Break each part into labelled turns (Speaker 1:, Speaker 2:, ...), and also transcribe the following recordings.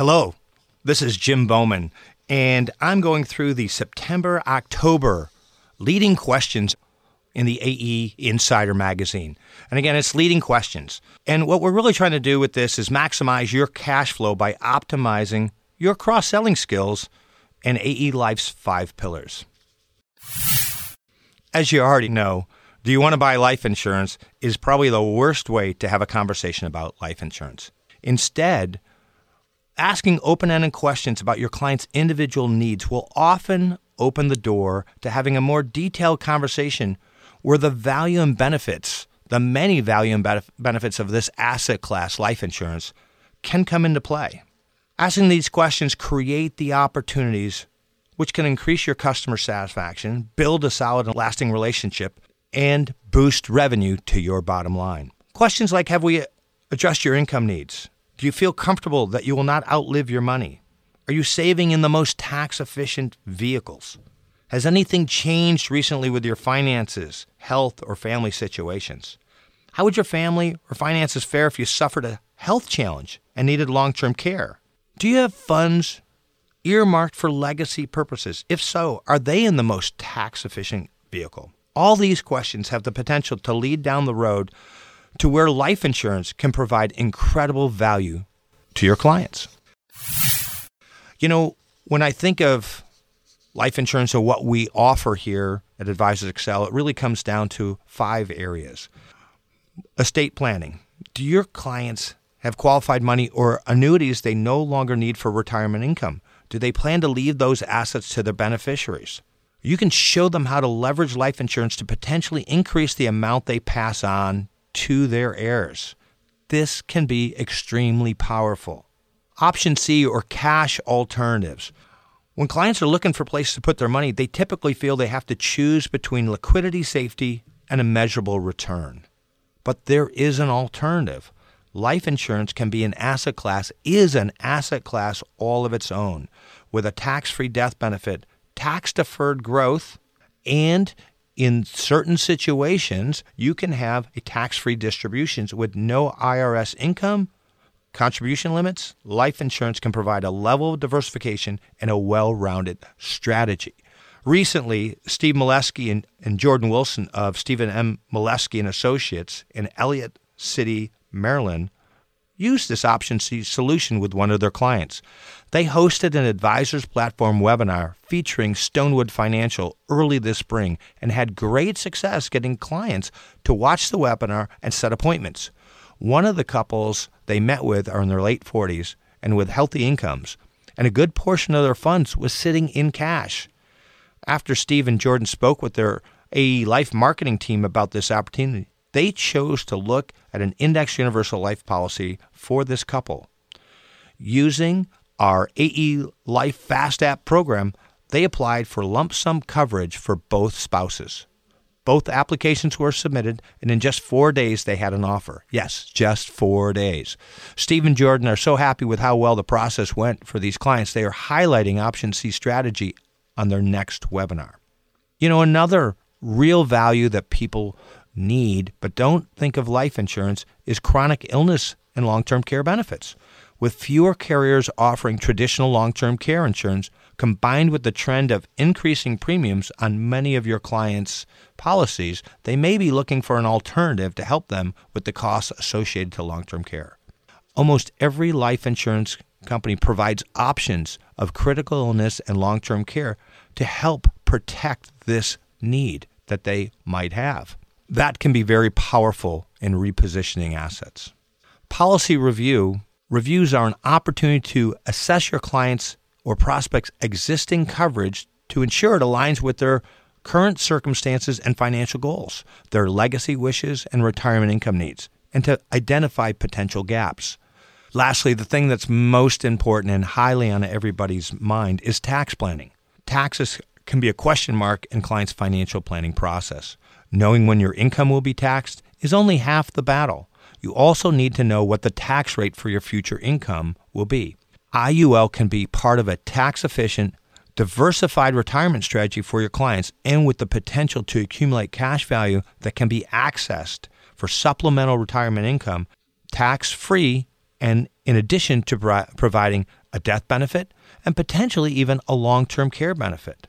Speaker 1: Hello, this is Jim Bowman, and I'm going through the September October leading questions in the AE Insider magazine. And again, it's leading questions. And what we're really trying to do with this is maximize your cash flow by optimizing your cross selling skills and AE Life's five pillars. As you already know, do you want to buy life insurance is probably the worst way to have a conversation about life insurance. Instead, asking open ended questions about your client's individual needs will often open the door to having a more detailed conversation where the value and benefits, the many value and benefits of this asset class, life insurance, can come into play. Asking these questions create the opportunities which can increase your customer satisfaction, build a solid and lasting relationship, and boost revenue to your bottom line. Questions like Have we addressed your income needs? Do you feel comfortable that you will not outlive your money? Are you saving in the most tax efficient vehicles? Has anything changed recently with your finances, health, or family situations? How would your family or finances fare if you suffered a health challenge and needed long term care? Do you have funds earmarked for legacy purposes? If so, are they in the most tax efficient vehicle? All these questions have the potential to lead down the road to where life insurance can provide incredible value to your clients. You know, when I think of life insurance or what we offer here at Advisors Excel, it really comes down to five areas. Estate planning. Do your clients have qualified money or annuities they no longer need for retirement income? Do they plan to leave those assets to their beneficiaries? You can show them how to leverage life insurance to potentially increase the amount they pass on to their heirs. This can be extremely powerful. Option C or cash alternatives. When clients are looking for places to put their money, they typically feel they have to choose between liquidity safety and a measurable return. But there is an alternative. Life insurance can be an asset class, is an asset class all of its own, with a tax free death benefit, tax deferred growth, and in certain situations, you can have tax free distributions with no IRS income contribution limits, life insurance can provide a level of diversification and a well rounded strategy. Recently, Steve Molesky and, and, Jordan Wilson of Stephen M. Molesky and Associates in Ellicott City, Maryland, used this option C solution with one of their clients. They hosted an advisors platform webinar featuring Stonewood Financial early this spring and had great success getting clients to watch the webinar and set appointments. One of the couples they met with are in their late 40s and with healthy incomes, and a good portion of their funds was sitting in cash. After Steve and Jordan spoke with their AE Life marketing team about this opportunity, they chose to look at an index universal life policy for this couple. Using our AE Life Fast App program, they applied for lump sum coverage for both spouses. Both applications were submitted, and in just four days, they had an offer. Yes, just four days. Steve and Jordan are so happy with how well the process went for these clients, they are highlighting Option C strategy on their next webinar. You know, another real value that people need but don't think of life insurance is chronic illness and long term care benefits. With fewer carriers offering traditional long term care insurance, combined with the trend of increasing premiums on many of your clients' policies, they may be looking for an alternative to help them with the costs associated to long-term care. Almost every life insurance company provides options of critical illness and long-term care to help protect this need that they might have. That can be very powerful in repositioning assets. Policy review reviews are an opportunity to assess your client's or prospects' existing coverage to ensure it aligns with their current circumstances and financial goals, their legacy wishes and retirement income needs, and to identify potential gaps. Lastly, the thing that's most important and highly on everybody's mind is tax planning. Taxes can be a question mark in clients' financial planning process. Knowing when your income will be taxed is only half the battle. You also need to know what the tax rate for your future income will be. IUL can be part of a tax efficient, diversified retirement strategy for your clients and with the potential to accumulate cash value that can be accessed for supplemental retirement income tax free and in addition to pro- providing a death benefit and potentially even a long term care benefit.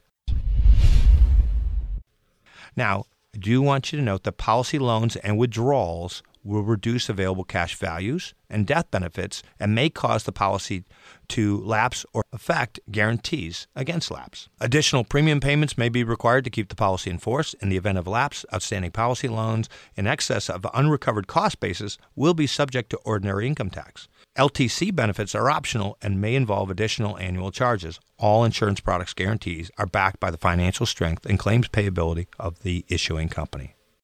Speaker 1: Now, I do want you to note that policy loans and withdrawals will reduce available cash values and death benefits and may cause the policy to lapse or affect guarantees against lapse. Additional premium payments may be required to keep the policy in force. In the event of lapse, outstanding policy loans in excess of unrecovered cost basis will be subject to ordinary income tax. LTC benefits are optional and may involve additional annual charges. All insurance products guarantees are backed by the financial strength and claims payability of the issuing company.